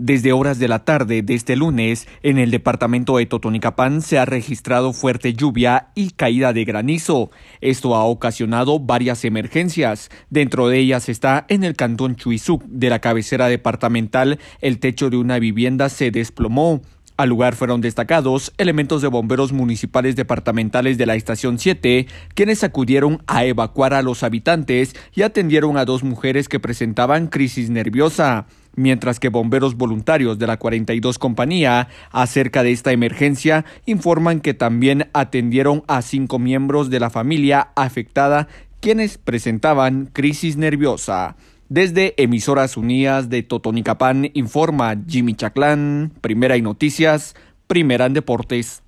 Desde horas de la tarde de este lunes, en el departamento de Totonicapán se ha registrado fuerte lluvia y caída de granizo. Esto ha ocasionado varias emergencias. Dentro de ellas está en el cantón Chuizuc de la cabecera departamental, el techo de una vivienda se desplomó. Al lugar fueron destacados elementos de bomberos municipales departamentales de la estación 7, quienes acudieron a evacuar a los habitantes y atendieron a dos mujeres que presentaban crisis nerviosa mientras que bomberos voluntarios de la 42 compañía acerca de esta emergencia informan que también atendieron a cinco miembros de la familia afectada quienes presentaban crisis nerviosa. Desde Emisoras Unidas de Totonicapán informa Jimmy Chaclán, Primera y Noticias, Primera en Deportes.